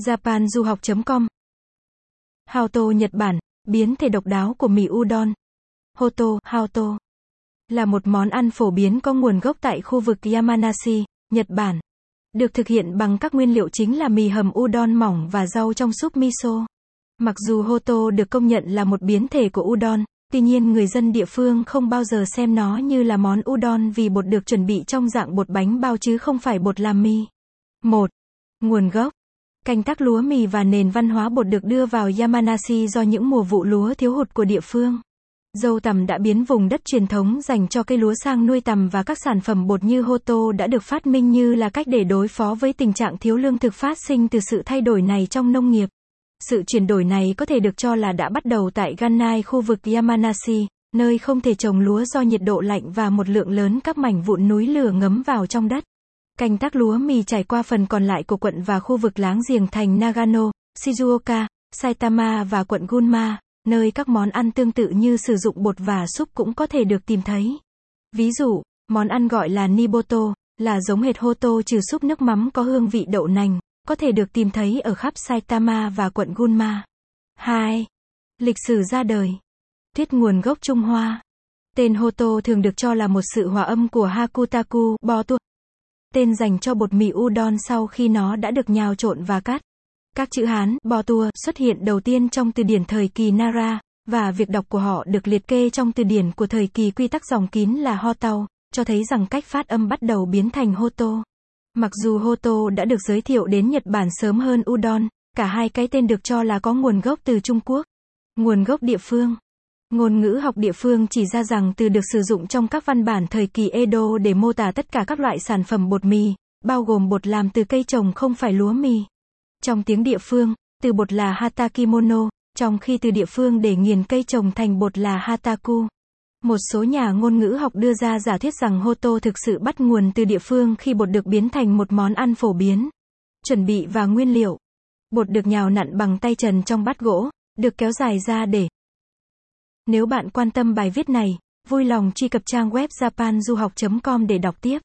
japanduhoc.com Haoto Nhật Bản, biến thể độc đáo của mì udon. Hoto, Haoto là một món ăn phổ biến có nguồn gốc tại khu vực Yamanashi, Nhật Bản. Được thực hiện bằng các nguyên liệu chính là mì hầm udon mỏng và rau trong súp miso. Mặc dù Hoto được công nhận là một biến thể của udon, tuy nhiên người dân địa phương không bao giờ xem nó như là món udon vì bột được chuẩn bị trong dạng bột bánh bao chứ không phải bột làm mì. 1. Nguồn gốc Canh tác lúa mì và nền văn hóa bột được đưa vào Yamanashi do những mùa vụ lúa thiếu hụt của địa phương. Dâu tằm đã biến vùng đất truyền thống dành cho cây lúa sang nuôi tằm và các sản phẩm bột như Hoto đã được phát minh như là cách để đối phó với tình trạng thiếu lương thực phát sinh từ sự thay đổi này trong nông nghiệp. Sự chuyển đổi này có thể được cho là đã bắt đầu tại Gannai, khu vực Yamanashi, nơi không thể trồng lúa do nhiệt độ lạnh và một lượng lớn các mảnh vụn núi lửa ngấm vào trong đất. Canh tác lúa mì trải qua phần còn lại của quận và khu vực láng giềng thành Nagano, Shizuoka, Saitama và quận Gunma, nơi các món ăn tương tự như sử dụng bột và súp cũng có thể được tìm thấy. Ví dụ, món ăn gọi là Niboto, là giống hệt Hoto trừ súp nước mắm có hương vị đậu nành, có thể được tìm thấy ở khắp Saitama và quận Gunma. 2. Lịch sử ra đời. Thuyết nguồn gốc Trung Hoa. Tên Hoto thường được cho là một sự hòa âm của Hakutaku, bo-tu. Tên dành cho bột mì udon sau khi nó đã được nhào trộn và cắt. Các chữ Hán, bò tua, xuất hiện đầu tiên trong từ điển thời kỳ Nara, và việc đọc của họ được liệt kê trong từ điển của thời kỳ quy tắc dòng kín là ho tàu, cho thấy rằng cách phát âm bắt đầu biến thành Hoto. Mặc dù Hoto đã được giới thiệu đến Nhật Bản sớm hơn Udon, cả hai cái tên được cho là có nguồn gốc từ Trung Quốc. Nguồn gốc địa phương Ngôn ngữ học địa phương chỉ ra rằng từ được sử dụng trong các văn bản thời kỳ Edo để mô tả tất cả các loại sản phẩm bột mì, bao gồm bột làm từ cây trồng không phải lúa mì. Trong tiếng địa phương, từ bột là hatakimono, trong khi từ địa phương để nghiền cây trồng thành bột là hataku. Một số nhà ngôn ngữ học đưa ra giả thuyết rằng Hoto thực sự bắt nguồn từ địa phương khi bột được biến thành một món ăn phổ biến. Chuẩn bị và nguyên liệu. Bột được nhào nặn bằng tay trần trong bát gỗ, được kéo dài ra để. Nếu bạn quan tâm bài viết này, vui lòng truy cập trang web japanduhoc.com để đọc tiếp.